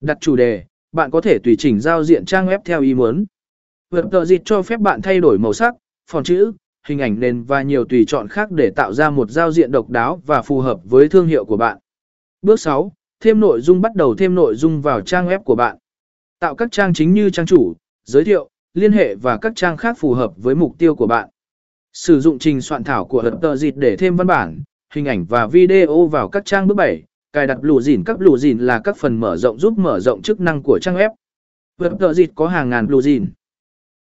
Đặt chủ đề, bạn có thể tùy chỉnh giao diện trang web theo ý muốn. Vượt tờ dịch cho phép bạn thay đổi màu sắc, font chữ, hình ảnh nền và nhiều tùy chọn khác để tạo ra một giao diện độc đáo và phù hợp với thương hiệu của bạn. Bước 6. Thêm nội dung bắt đầu thêm nội dung vào trang web của bạn. Tạo các trang chính như trang chủ, giới thiệu, liên hệ và các trang khác phù hợp với mục tiêu của bạn. Sử dụng trình soạn thảo của Hợp tờ dịch để thêm văn bản, hình ảnh và video vào các trang bước 7. Cài đặt lù dìn Các lù dìn là các phần mở rộng giúp mở rộng chức năng của trang web. Web tờ dịch có hàng ngàn lù dìn.